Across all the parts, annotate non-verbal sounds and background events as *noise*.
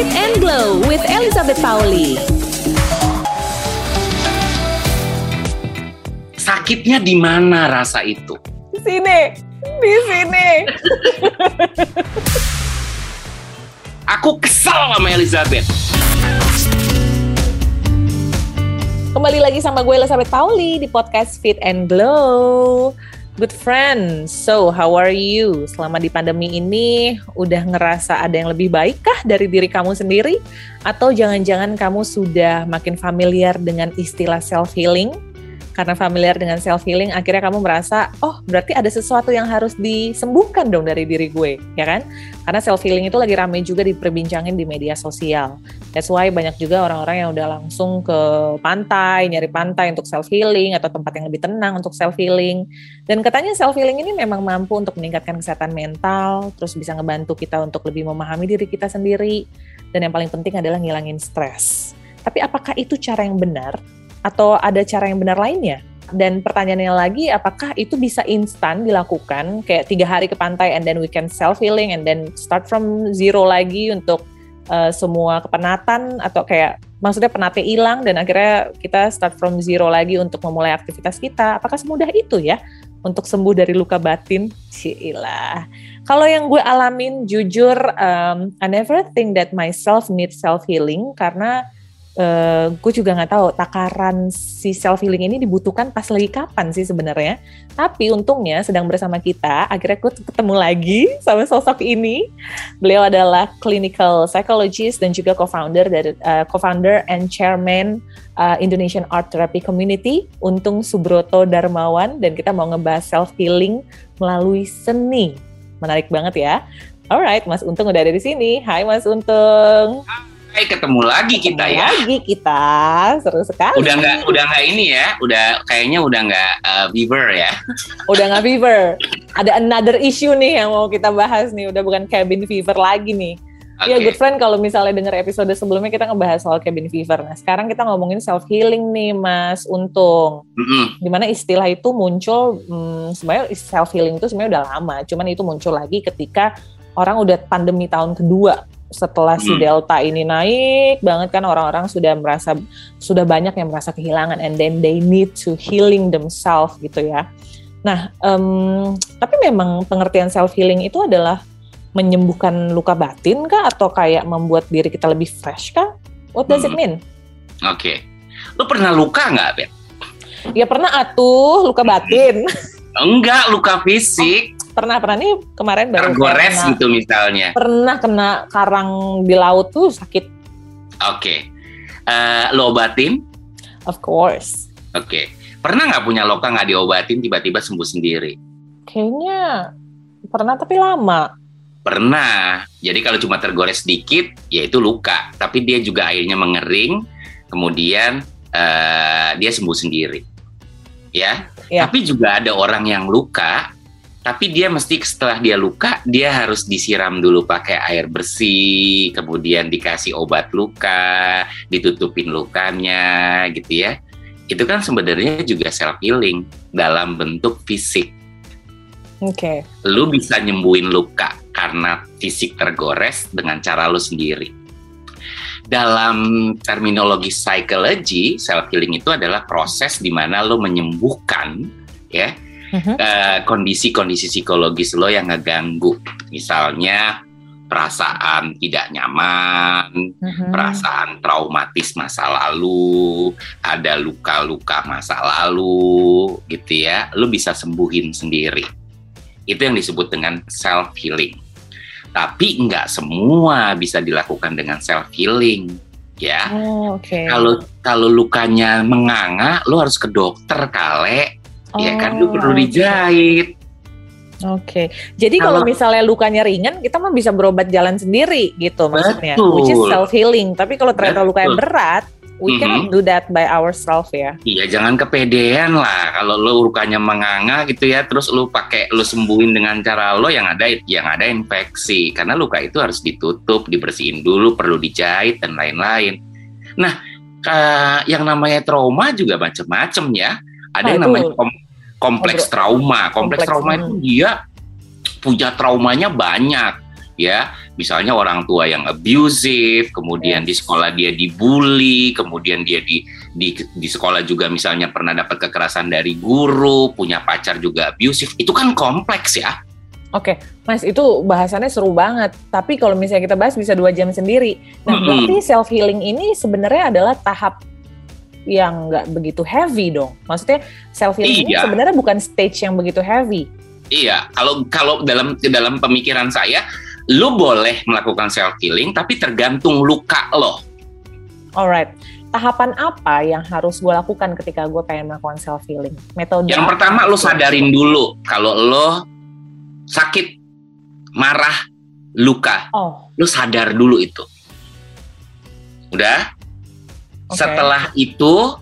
Fit and Glow with Elizabeth Pauli. Sakitnya di mana rasa itu? Di sini, di sini. *laughs* Aku kesal sama Elizabeth. Kembali lagi sama gue Elizabeth Pauli di podcast Fit and Glow. Good friends, so how are you? Selama di pandemi ini, udah ngerasa ada yang lebih baik kah dari diri kamu sendiri? Atau jangan-jangan kamu sudah makin familiar dengan istilah self-healing? Karena familiar dengan self healing akhirnya kamu merasa oh berarti ada sesuatu yang harus disembuhkan dong dari diri gue ya kan? Karena self healing itu lagi rame juga diperbincangin di media sosial. That's why banyak juga orang-orang yang udah langsung ke pantai nyari pantai untuk self healing atau tempat yang lebih tenang untuk self healing dan katanya self healing ini memang mampu untuk meningkatkan kesehatan mental terus bisa ngebantu kita untuk lebih memahami diri kita sendiri. Dan yang paling penting adalah ngilangin stres. Tapi apakah itu cara yang benar atau ada cara yang benar lainnya? Dan pertanyaannya lagi, apakah itu bisa instan dilakukan kayak tiga hari ke pantai and then we can self healing and then start from zero lagi untuk uh, semua kepenatan atau kayak maksudnya penatnya hilang dan akhirnya kita start from zero lagi untuk memulai aktivitas kita. Apakah semudah itu ya untuk sembuh dari luka batin? Cilah. Kalau yang gue alamin jujur, um, I never think that myself need self healing karena uh, eh, gue juga nggak tahu takaran si self healing ini dibutuhkan pas lagi kapan sih sebenarnya. Tapi untungnya sedang bersama kita, akhirnya gue ketemu lagi sama sosok ini. Beliau adalah clinical psychologist dan juga co-founder dari uh, co-founder and chairman uh, Indonesian Art Therapy Community, Untung Subroto Darmawan dan kita mau ngebahas self healing melalui seni. Menarik banget ya. Alright, Mas Untung udah ada di sini. Hai Mas Untung. Ketemu lagi ketemu kita ya. Lagi kita, seru sekali. Udah nggak, udah nggak ini ya, udah kayaknya udah nggak uh, fever ya. Udah nggak fever. Ada another issue nih yang mau kita bahas nih, udah bukan cabin fever lagi nih. Okay. Ya good friend kalau misalnya denger episode sebelumnya kita ngebahas soal cabin fever. Nah sekarang kita ngomongin self healing nih Mas Untung. Mm -hmm. Di mana istilah itu muncul hmm, sebenarnya self healing itu sebenarnya udah lama. Cuman itu muncul lagi ketika orang udah pandemi tahun kedua setelah si hmm. delta ini naik banget kan orang-orang sudah merasa sudah banyak yang merasa kehilangan and then they need to healing themselves gitu ya. Nah, um, tapi memang pengertian self healing itu adalah menyembuhkan luka batin kah atau kayak membuat diri kita lebih fresh kah? What does hmm. it mean? Oke, okay. lu pernah luka nggak, Bet? Ya pernah atuh luka batin. Enggak, luka fisik pernah pernah. Nih kemarin baru tergores kena, gitu misalnya? Pernah kena karang di laut tuh sakit. Oke. Okay. uh, eh, lo obatin? Of course. Oke. Okay. pernah nggak punya loka nggak diobatin tiba-tiba sembuh sendiri? Kayaknya pernah tapi lama. Pernah. Jadi kalau cuma tergores sedikit ya itu luka. Tapi dia juga akhirnya mengering kemudian uh, dia sembuh sendiri. Ya. ya. Tapi juga ada orang yang luka tapi dia mesti setelah dia luka dia harus disiram dulu pakai air bersih kemudian dikasih obat luka ditutupin lukanya gitu ya. Itu kan sebenarnya juga self healing dalam bentuk fisik. Oke. Okay. lu bisa nyembuhin luka karena fisik tergores dengan cara lu sendiri. Dalam terminologi psikologi self healing itu adalah proses di mana lo menyembuhkan ya uh-huh. uh, kondisi-kondisi psikologis lo yang ngeganggu. Misalnya perasaan tidak nyaman, uh-huh. perasaan traumatis masa lalu, ada luka-luka masa lalu, gitu ya. Lo bisa sembuhin sendiri. Itu yang disebut dengan self healing. Tapi nggak semua bisa dilakukan dengan self healing ya. Oh, okay. Kalau kalau lukanya menganga, lo harus ke dokter kale oh, ya kan lu perlu dijahit. Oke, okay. jadi kalau, misalnya lukanya ringan, kita mah bisa berobat jalan sendiri gitu maksudnya, betul. which is self healing. Tapi kalau ternyata lukanya berat, we mm -hmm. cannot do that by ourselves ya. Iya, jangan kepedean lah. Kalau lo lukanya menganga gitu ya, terus lo pakai lo sembuhin dengan cara lo yang ada yang ada infeksi. Karena luka itu harus ditutup, dibersihin dulu, perlu dijahit dan lain-lain. Nah, uh, yang namanya trauma juga macam-macam ya ada nah, yang namanya kom kompleks trauma. Kompleks, kompleks trauma itu dia punya traumanya banyak. ya misalnya orang tua yang abusive kemudian di sekolah dia dibully kemudian dia di di di sekolah juga misalnya pernah dapat kekerasan dari guru punya pacar juga abusive itu kan kompleks ya Oke, Mas, itu bahasannya seru banget. Tapi kalau misalnya kita bahas bisa dua jam sendiri. Nah, Mm-mm. berarti self healing ini sebenarnya adalah tahap yang nggak begitu heavy dong. Maksudnya self healing ini Iya. sebenarnya bukan stage yang begitu heavy. Iya, kalau kalau dalam dalam pemikiran saya, lu boleh melakukan self healing, tapi tergantung luka lo. Alright, tahapan apa yang harus gue lakukan ketika gue pengen melakukan self healing? Metode Yang pertama lu sadarin dulu kalau lo sakit, marah, luka, Oh, lu sadar dulu itu. Udah? Oke. Setelah itu,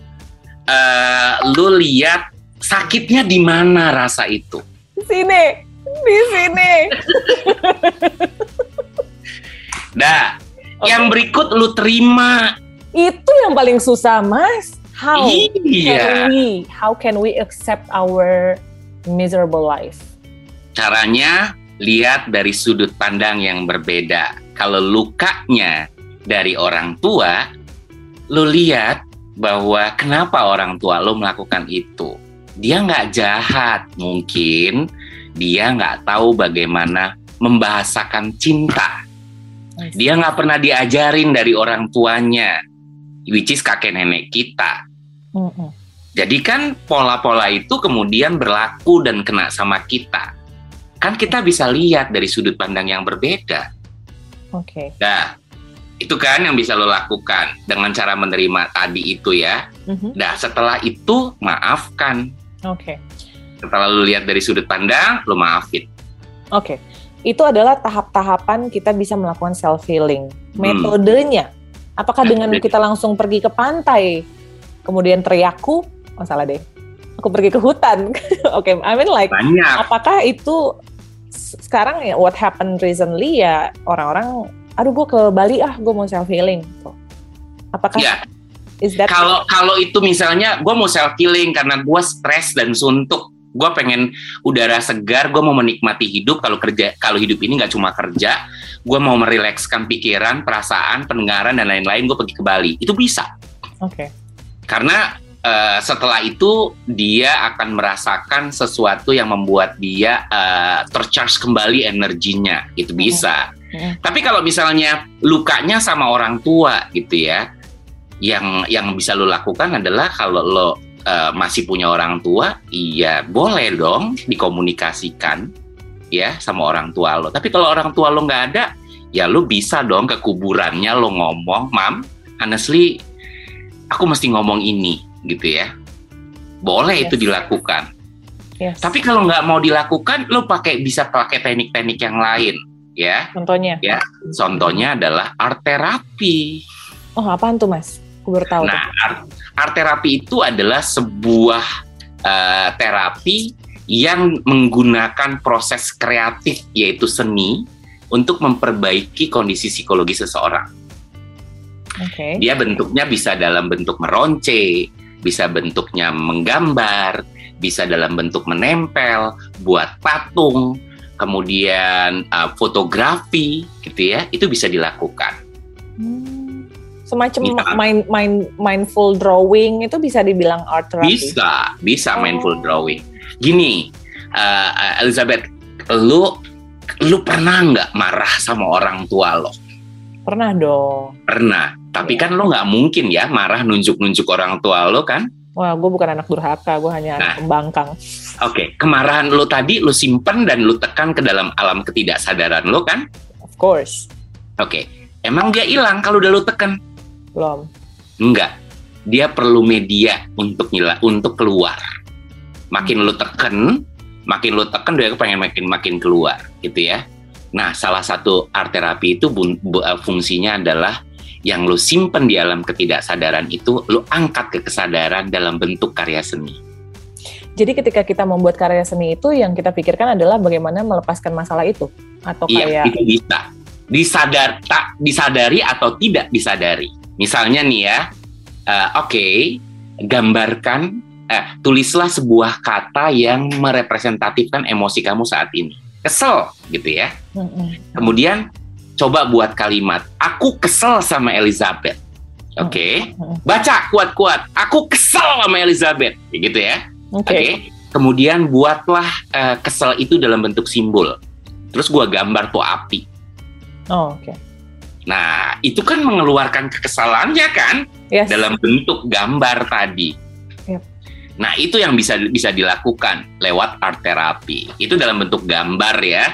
eh, lu lihat sakitnya di mana rasa itu. sini, di sini. *laughs* Dah, Oke. yang berikut lu terima. Itu yang paling susah, Mas. How can Iya. we, how can we accept our miserable life? Caranya lihat dari sudut pandang yang berbeda. Kalau lukanya dari orang tua, lu lihat bahwa kenapa orang tua lo melakukan itu. Dia nggak jahat, mungkin dia nggak tahu bagaimana membahasakan cinta. Dia nggak pernah diajarin dari orang tuanya, which is kakek nenek kita. Jadi kan pola-pola itu kemudian berlaku dan kena sama kita. Kan kita bisa lihat dari sudut pandang yang berbeda. Oke. Nah, itu kan yang bisa lo lakukan dengan cara menerima tadi itu ya. Mhm. Nah, setelah itu maafkan. Oke. Setelah lo lihat dari sudut pandang, lo maafin. Oke. Itu adalah tahap-tahapan kita bisa melakukan self healing. Hmm. Metodenya, apakah dengan kita langsung pergi ke pantai, kemudian teriakku, oh salah deh, aku pergi ke hutan. *laughs* Oke, I mean like, Banyak. apakah itu sekarang ya what happened recently ya orang-orang, aduh gue ke Bali ah, gue mau self healing. Apakah Ya, is that kalau kalau itu misalnya gue mau self healing karena gue stres dan suntuk gue pengen udara segar gue mau menikmati hidup kalau kerja kalau hidup ini nggak cuma kerja gue mau merilekskan pikiran perasaan pendengaran dan lain-lain gue pergi ke Bali. Itu bisa. Oke. karena eh, setelah itu dia akan merasakan sesuatu yang membuat dia eh, tercharge kembali energinya. Itu bisa Tapi kalau misalnya lukanya sama orang tua gitu ya yang yang bisa lo lakukan adalah kalau lo eh, masih punya orang tua iya boleh dong dikomunikasikan ya sama orang tua lo. Tapi kalau orang tua lo nggak ada ya lo bisa dong ke kuburannya lo ngomong mam honestly aku mesti ngomong ini gitu ya. Boleh itu Yes. dilakukan. Yes. tapi kalau nggak mau dilakukan lo pakai bisa pakai teknik-teknik yang lain ya contohnya, contohnya adalah art terapi oh apaan tuh mas? Aku baru tahu. tuh. Nah, art, art terapi itu adalah sebuah eh, terapi yang menggunakan proses kreatif yaitu seni untuk memperbaiki kondisi psikologi seseorang. Oke. Dia bentuknya bisa dalam bentuk meronce, bisa bentuknya menggambar, bisa dalam bentuk menempel, buat patung, kemudian eh, fotografi gitu ya, itu bisa dilakukan. Hmm. Semacam Bisa. mind, mind, mindful drawing itu bisa dibilang art therapy. Bisa, bisa Oh. mindful drawing. Gini, uh, uh, Elizabeth, lu lu pernah nggak marah sama orang tua lo? Pernah dong. Pernah. Tapi Iya. kan lo nggak mungkin ya marah nunjuk-nunjuk orang tua lo kan? Wah, gue bukan anak durhaka, gue hanya anak Nah. pembangkang. Oke, kemarahan lo tadi lo simpen dan lo tekan ke dalam alam ketidaksadaran lo kan? Of course, Oke, emang dia hilang kalau udah lo tekan? belum. Enggak. Dia perlu media untuk nyila, untuk keluar. Makin lu tekan, makin lu tekan dia pengen makin makin keluar, gitu ya. Nah, salah satu art terapi itu eh, fungsinya adalah yang lu simpen di alam ketidaksadaran itu lu angkat ke kesadaran dalam bentuk karya seni. Jadi ketika kita membuat karya seni itu yang kita pikirkan adalah bagaimana melepaskan masalah itu atau Iya, kayak itu bisa. Disadar tak disadari atau tidak disadari. Misalnya nih ya, eh, oke, gambarkan, eh, tulislah sebuah kata yang merepresentatifkan emosi kamu saat ini. kesel gitu ya. Kemudian coba buat kalimat, aku kesel sama Elizabeth. Oke, Mm-mm. baca kuat-kuat, aku kesel sama Elizabeth, gitu ya. Oke. Oke. Kemudian buatlah eh, kesel itu dalam bentuk simbol. Terus gua gambar tuh api. Oh, oke. Nah, itu kan mengeluarkan kekesalannya kan Yes. dalam bentuk gambar tadi. Yep. Nah, itu yang bisa bisa dilakukan lewat art therapy. Itu dalam bentuk gambar ya.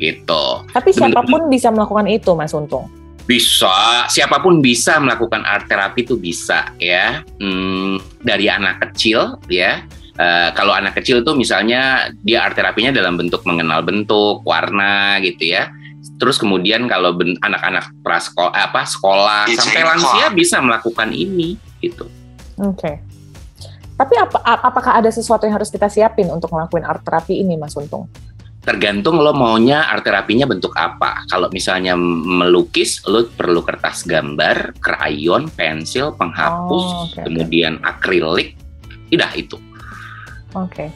Gitu. Tapi siapa pun bisa melakukan itu, Mas Untung. Bisa, siapa pun bisa melakukan art therapy itu bisa ya. Hmm, dari anak kecil ya. Eh, kalau anak kecil tuh misalnya dia art terapinya dalam bentuk mengenal bentuk, warna gitu ya. Terus kemudian kalau ben- anak-anak prasekolah apa sekolah It's sampai lansia bisa melakukan ini gitu. Oke. Tapi apa, a- apakah ada sesuatu yang harus kita siapin untuk ngelakuin art terapi ini, Mas Untung? Tergantung lo maunya art terapinya bentuk apa. Kalau misalnya melukis, lo perlu kertas gambar, krayon, pensil, penghapus, Oh, oke. kemudian akrilik. Udah itu. Oke.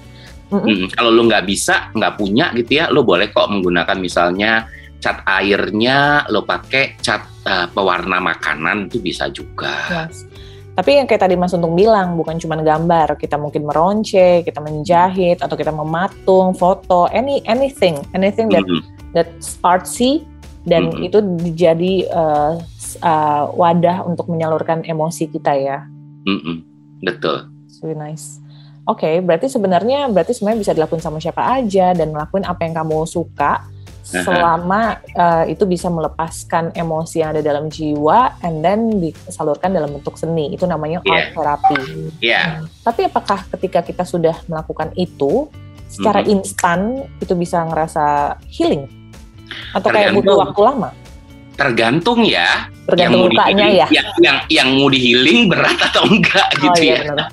Mm-mm. Mm, kalau lo nggak bisa, nggak punya gitu ya, lo boleh kok menggunakan misalnya cat airnya, lo pakai cat eh, pewarna makanan itu bisa juga. Yes. Tapi yang kayak tadi Mas Untung bilang, bukan cuma gambar, kita mungkin meronce, kita menjahit, atau kita mematung, foto, any anything, anything that Mm, that's artsy dan Mhm. itu jadi uh, uh, wadah untuk menyalurkan emosi kita ya. mm, mm. Betul. It's really nice. Oke, berarti sebenarnya berarti sebenarnya bisa dilakukan sama siapa aja dan ngelakuin apa yang kamu suka selama uh, itu bisa melepaskan emosi yang ada dalam jiwa and then disalurkan dalam bentuk seni. Itu namanya Iya. art therapy. Ya, Tapi apakah ketika kita sudah melakukan itu secara Mhm. instan itu bisa ngerasa healing? Atau kayak Tergantung. butuh waktu lama? tergantung ya. Tergantung lukanya di-healing- ya. Yang, yang yang mau di healing berat atau enggak Oh gitu iya ya. benar.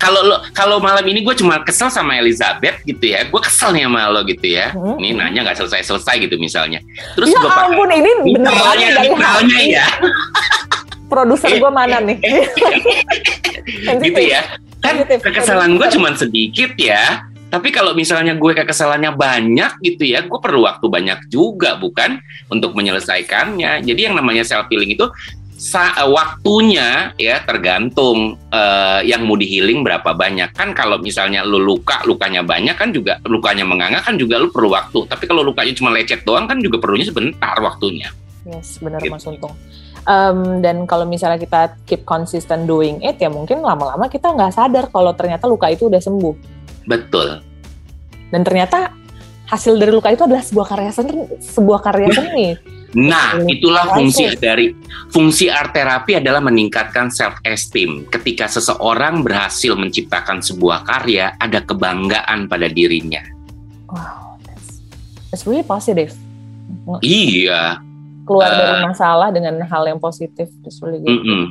Kalau lo kalau malam ini gue cuma kesel sama Elizabeth gitu ya, gue kesel nih sama lo gitu ya. Mhm. Ini nanya nggak selesai selesai gitu misalnya. Terus Ya gue ampun ini misalnya, banget dari hati. ya, Produser gue mana nih? gitu ya. Kan kekesalan gue cuma sedikit ya. Tapi kalau misalnya gue kekesalannya banyak gitu ya, gue perlu waktu banyak juga bukan untuk menyelesaikannya. Jadi yang namanya self healing itu sa- waktunya ya tergantung eh, yang mau di healing berapa banyak kan kalau misalnya lu luka lukanya banyak kan juga lukanya menganga kan juga lu perlu waktu tapi kalau lukanya cuma lecet doang kan juga perlunya sebentar waktunya Yes, benar Gitu. Mas Untung. Em, dan kalau misalnya kita keep consistent doing it, ya mungkin lama-lama kita nggak sadar kalau ternyata luka itu udah sembuh. betul Dan ternyata hasil dari luka itu adalah sebuah karya seni. Sebuah karya seni. Nah, itulah fungsi dari fungsi art terapi adalah meningkatkan self esteem. Ketika seseorang berhasil menciptakan sebuah karya, ada kebanggaan pada dirinya. Wow, that's, that's really positive. Iya, Keluar Eh. dari masalah dengan hal yang positif. That's really good. mm-mm.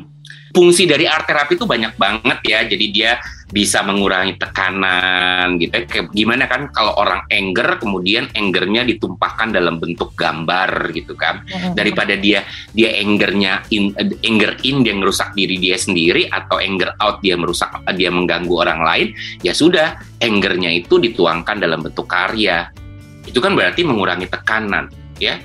Fungsi dari art terapi itu banyak banget ya. Jadi dia bisa mengurangi tekanan gitu. ya. Kayak gimana kan kalau orang anger kemudian angernya ditumpahkan dalam bentuk gambar gitu kan. Daripada dia dia angernya in anger in dia merusak diri dia sendiri atau anger out dia merusak dia mengganggu orang lain ya sudah angernya itu dituangkan dalam bentuk karya itu kan berarti mengurangi tekanan ya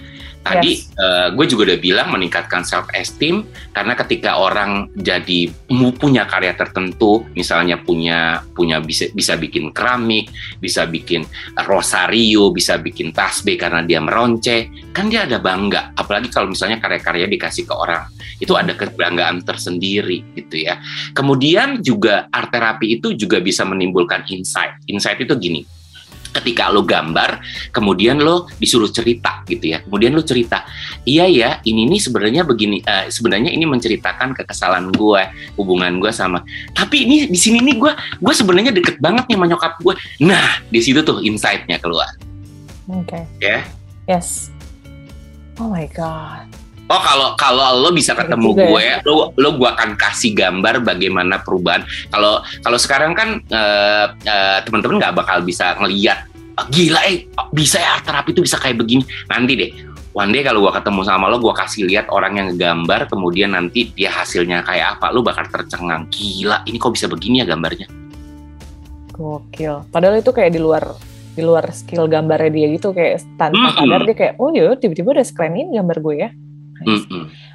tadi Yes. eh, gue juga udah bilang meningkatkan self esteem karena ketika orang jadi mu- punya karya tertentu misalnya punya punya bisa bisa bikin keramik bisa bikin rosario bisa bikin tasbih karena dia meronce kan dia ada bangga. Apalagi kalau misalnya karya-karya dikasih ke orang. Itu ada kebanggaan tersendiri gitu ya. Kemudian juga art terapi itu juga bisa menimbulkan insight. Insight itu gini ketika lo gambar kemudian lo disuruh cerita gitu ya kemudian lo cerita iya ya ini nih sebenarnya begini eh, sebenarnya ini menceritakan kekesalan gue hubungan gue sama tapi ini di sini nih gue gue sebenarnya deket banget nih sama nyokap gue nah di situ tuh insightnya keluar Oke. ya Yes. Oh my god. Oh kalau kalau lo bisa ketemu juga gue, ya. lo lo gue akan kasih gambar bagaimana perubahan. Kalau kalau sekarang kan eh, eh, teman-teman nggak bakal bisa ngeliat "Ah, gila eh bisa ya terapi itu bisa kayak begini. Nanti deh, one day kalau gue ketemu sama lo, gue kasih lihat orang yang gambar, kemudian nanti dia hasilnya kayak apa, lo bakal tercengang. Gila, ini kok bisa begini ya gambarnya? Gokil. Padahal itu kayak di luar di luar skill gambarnya dia gitu kayak tanpa Mm-mm. sadar dia kayak oh ya tiba-tiba udah sekeren ini gambar gue ya. Nice.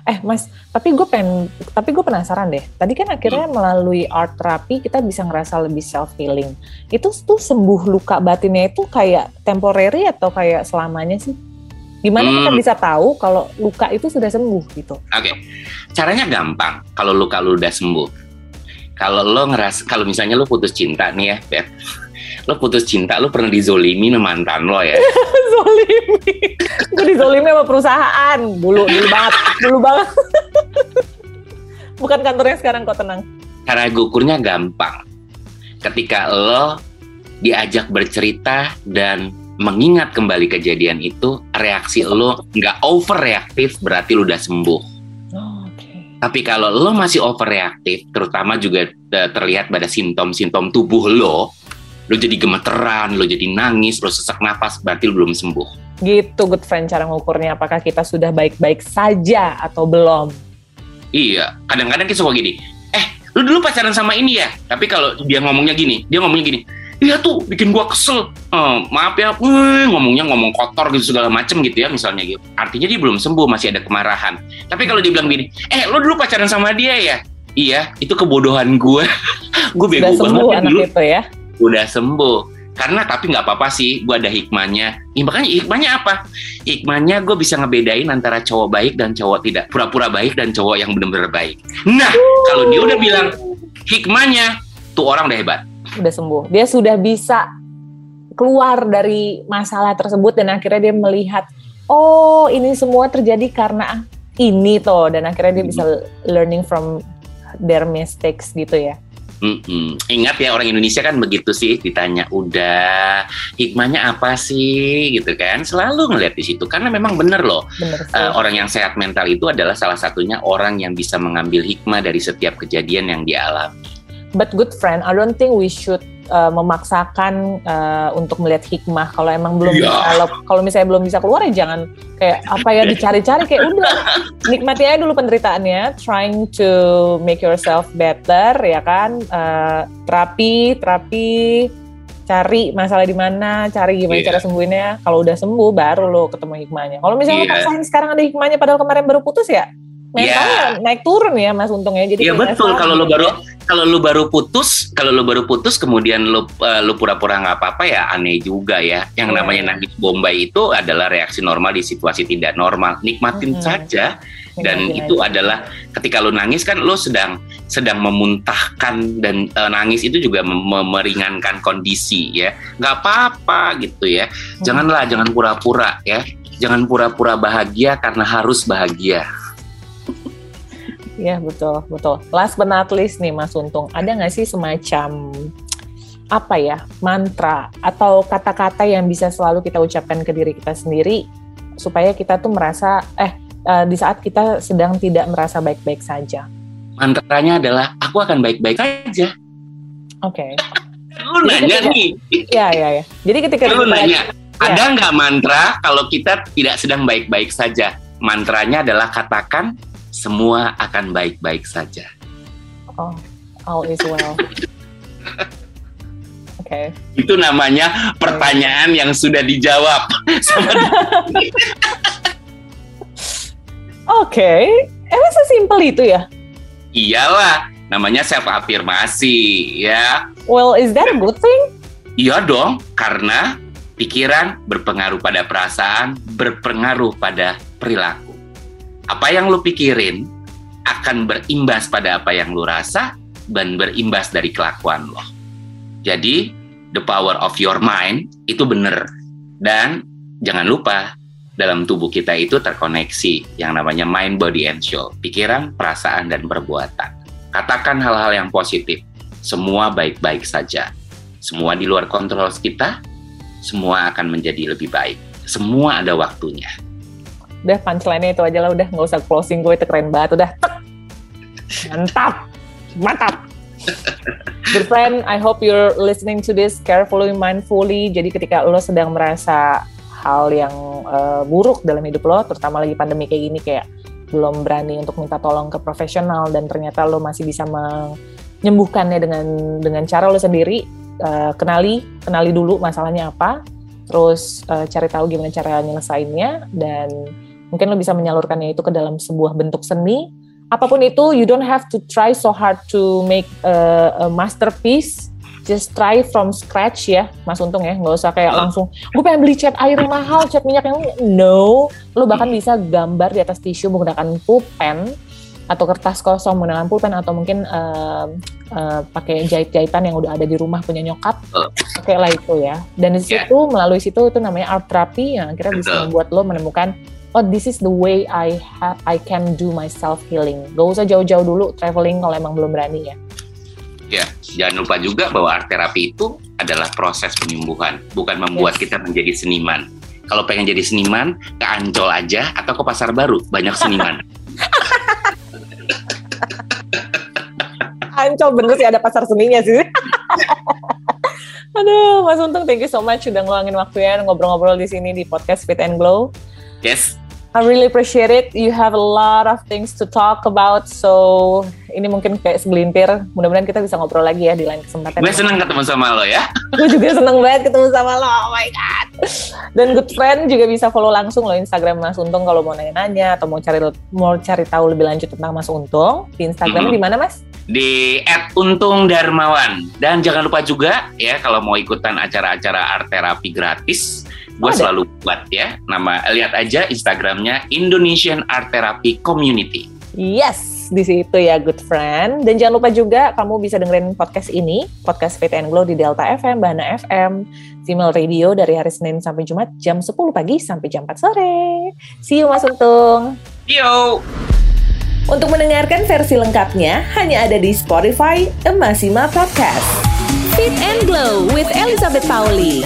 Eh mas, tapi gue pengen, tapi gue penasaran deh. Tadi kan akhirnya melalui art terapi kita bisa ngerasa lebih self healing. Itu tuh sembuh luka batinnya itu kayak temporary atau kayak selamanya sih? Gimana kita Hmm. bisa tahu kalau luka itu sudah sembuh gitu? Oke, caranya gampang. Kalau luka lu udah sembuh, kalau lo ngeras, kalau misalnya lo putus cinta nih ya, Beb, lo putus cinta, lo pernah dizolimi sama mantan lo ya. *laughs* Zolimi. gue dizolimi sama perusahaan dulu, dulu banget, dulu banget. Bukan kantornya sekarang kok tenang. Cara gukurnya gampang. Ketika lo diajak bercerita dan mengingat kembali kejadian itu, reaksi lo nggak overreaktif berarti lo udah sembuh. Oh, Oke. Tapi kalau lo masih overreaktif, terutama juga eh, terlihat pada simptom-simptom tubuh lo, lo jadi gemeteran, lo jadi nangis, lo sesak napas, berarti lo belum sembuh. Gitu good friend cara ngukurnya apakah kita sudah baik-baik saja atau belum. Iya, kadang-kadang kita suka gini, eh, lu dulu pacaran sama ini ya? Tapi kalau dia ngomongnya gini, dia ngomongnya gini, iya tuh bikin gua kesel. Eh, maaf ya, eh, ngomongnya ngomong kotor gitu segala macem gitu ya misalnya gitu. Artinya dia belum sembuh, masih ada kemarahan. Tapi kalau dia bilang gini, eh, lu dulu pacaran sama dia ya? Iya, itu kebodohan gue. *laughs* gue bego banget sembuh ya anak dulu. itu ya. Udah sembuh. Karena tapi nggak apa-apa sih, gue ada hikmahnya. Ya, makanya hikmahnya apa? Hikmahnya gue bisa ngebedain antara cowok baik dan cowok tidak. Pura-pura baik dan cowok yang benar-benar baik. Nah, kalau dia udah bilang hikmahnya, tuh orang udah hebat. Sudah sembuh. Dia sudah bisa keluar dari masalah tersebut dan akhirnya dia melihat oh ini semua terjadi karena ini toh dan akhirnya dia bisa learning from their mistakes gitu ya. Mm-mm. Ingat ya orang Indonesia kan begitu sih ditanya udah hikmahnya apa sih gitu kan selalu ngeliat di situ karena memang bener loh Bener sih. Eh, orang yang sehat mental itu adalah salah satunya orang yang bisa mengambil hikmah dari setiap kejadian yang dialami. But good friend, I don't think we should uh, memaksakan uh, untuk melihat hikmah. Kalau emang belum Iya. kalau kalau misalnya belum bisa keluar ya jangan kayak apa ya dicari-cari kayak udah nikmati aja dulu penderitaannya. Trying to make yourself better ya kan. Uh, terapi, terapi, cari masalah di mana, cari gimana Iya. cara sembuhinnya. Kalau udah sembuh baru lo ketemu hikmahnya. Kalau misalnya lo Iya. paksain sekarang ada hikmahnya padahal kemarin baru putus ya. Mentalnya naik turun ya mas untungnya jadi Iya kayak betul kalau lu ya. baru kalau lu baru putus kalau lu baru putus kemudian lu eh, lu pura-pura nggak apa-apa ya aneh juga ya. Yang Iya. namanya nangis bombay itu adalah reaksi normal di situasi tidak normal. Nikmatin Mm-mm. saja dan Nikmatin itu aja. adalah ketika lu nangis kan lu sedang sedang memuntahkan dan eh, nangis itu juga meringankan kondisi ya. nggak apa-apa gitu ya. Hmm. Janganlah jangan pura-pura ya. Jangan pura-pura bahagia karena harus bahagia. Iya betul betul. Last but not least nih Mas Untung, ada nggak sih semacam apa ya mantra atau kata-kata yang bisa selalu kita ucapkan ke diri kita sendiri supaya kita tuh merasa eh eh, di saat kita sedang tidak merasa baik-baik saja. Mantranya adalah aku akan baik-baik aja. Oke. Lu Jadi nanya ketika- nih, Ya ya ya. Jadi ketika lu nanya, ada nggak mantra kalau kita tidak sedang baik-baik saja? Mantranya adalah katakan semua akan baik-baik saja. oh, all is well. *laughs* Oke. Itu namanya pertanyaan yang sudah dijawab *laughs* sama Oke. Emang sesimpel itu ya? iyalah, namanya self afirmasi ya. Well, is that a good thing? Iya dong, karena pikiran berpengaruh pada perasaan, berpengaruh pada perilaku. Apa yang lu pikirin akan berimbas pada apa yang lu rasa dan berimbas dari kelakuan lo. Jadi, the power of your mind itu benar. Dan jangan lupa, dalam tubuh kita itu terkoneksi yang namanya mind, body, and soul. Pikiran, perasaan, dan perbuatan. Katakan hal-hal yang positif. Semua baik-baik saja semua di luar kontrol kita, semua akan menjadi lebih baik. Semua ada waktunya. Udah punchline-nya itu aja lah, udah nggak usah closing gue itu keren banget, udah. Mantap, mantap. Good friend, I hope you're listening to this carefully, mindfully. Jadi ketika lo sedang merasa hal yang eh, buruk dalam hidup lo, terutama lagi pandemi kayak gini, kayak belum berani untuk minta tolong ke profesional dan ternyata lo masih bisa menyembuhkannya dengan dengan cara lo sendiri, uh, kenali kenali dulu masalahnya apa, terus uh, cari tahu gimana cara nyelesainnya dan mungkin lo bisa menyalurkannya itu ke dalam sebuah bentuk seni. Apa pun itu, you don't have to try so hard to make a, a masterpiece. Just try from scratch ya Mas Untung ya. Nggak usah kayak langsung gue pengen beli cat air mahal cat minyak yang no. Lo bahkan bisa gambar di atas tisu menggunakan pulpen atau kertas kosong menggunakan pulpen atau mungkin uh, uh, pakai jahit-jahitan yang udah ada di rumah punya nyokap. Oke lah itu ya. Dan di situ yeah. melalui situ itu namanya art therapy yang akhirnya bisa membuat lo menemukan oh this is the way I ha I can do my self healing gak usah jauh-jauh dulu traveling kalau emang belum berani ya Ya, jangan lupa juga bahwa art terapi itu adalah proses penyembuhan, bukan membuat yes. kita menjadi seniman. Kalau pengen jadi seniman, ke Ancol aja atau ke Pasar Baru, banyak seniman. *laughs* Ancol bener sih ada pasar seninya sih. *laughs* Aduh, Mas Untung, thank you so much sudah ngeluangin waktu ya ngobrol-ngobrol di sini di podcast Fit and Glow. Yes, I really appreciate it. You have a lot of things to talk about. So ini mungkin kayak segelintir. Mudah-mudahan kita bisa ngobrol lagi ya di lain kesempatan. Gue seneng ketemu sama lo ya. *laughs* Gue juga seneng banget ketemu sama lo. Oh my god. Dan good friend juga bisa follow langsung lo Instagram Mas Untung kalau mau nanya-nanya atau mau cari mau cari tahu lebih lanjut tentang Mas Untung. Di Instagram -hmm. di mana Mas? Di @untungdarmawan. Dan jangan lupa juga ya kalau mau ikutan acara-acara art terapi gratis gue selalu buat ya nama lihat aja Instagramnya Indonesian Art Therapy Community. Yes, di situ ya good friend. Dan jangan lupa juga kamu bisa dengerin podcast ini, podcast Fit and Glow di Delta FM, Bahana FM, Female Radio dari hari Senin sampai Jumat jam 10 pagi sampai jam 4 sore. See you Mas Untung. Yo. Untuk mendengarkan versi lengkapnya hanya ada di Spotify Emasima Podcast. Fit and Glow with Elizabeth Pauli.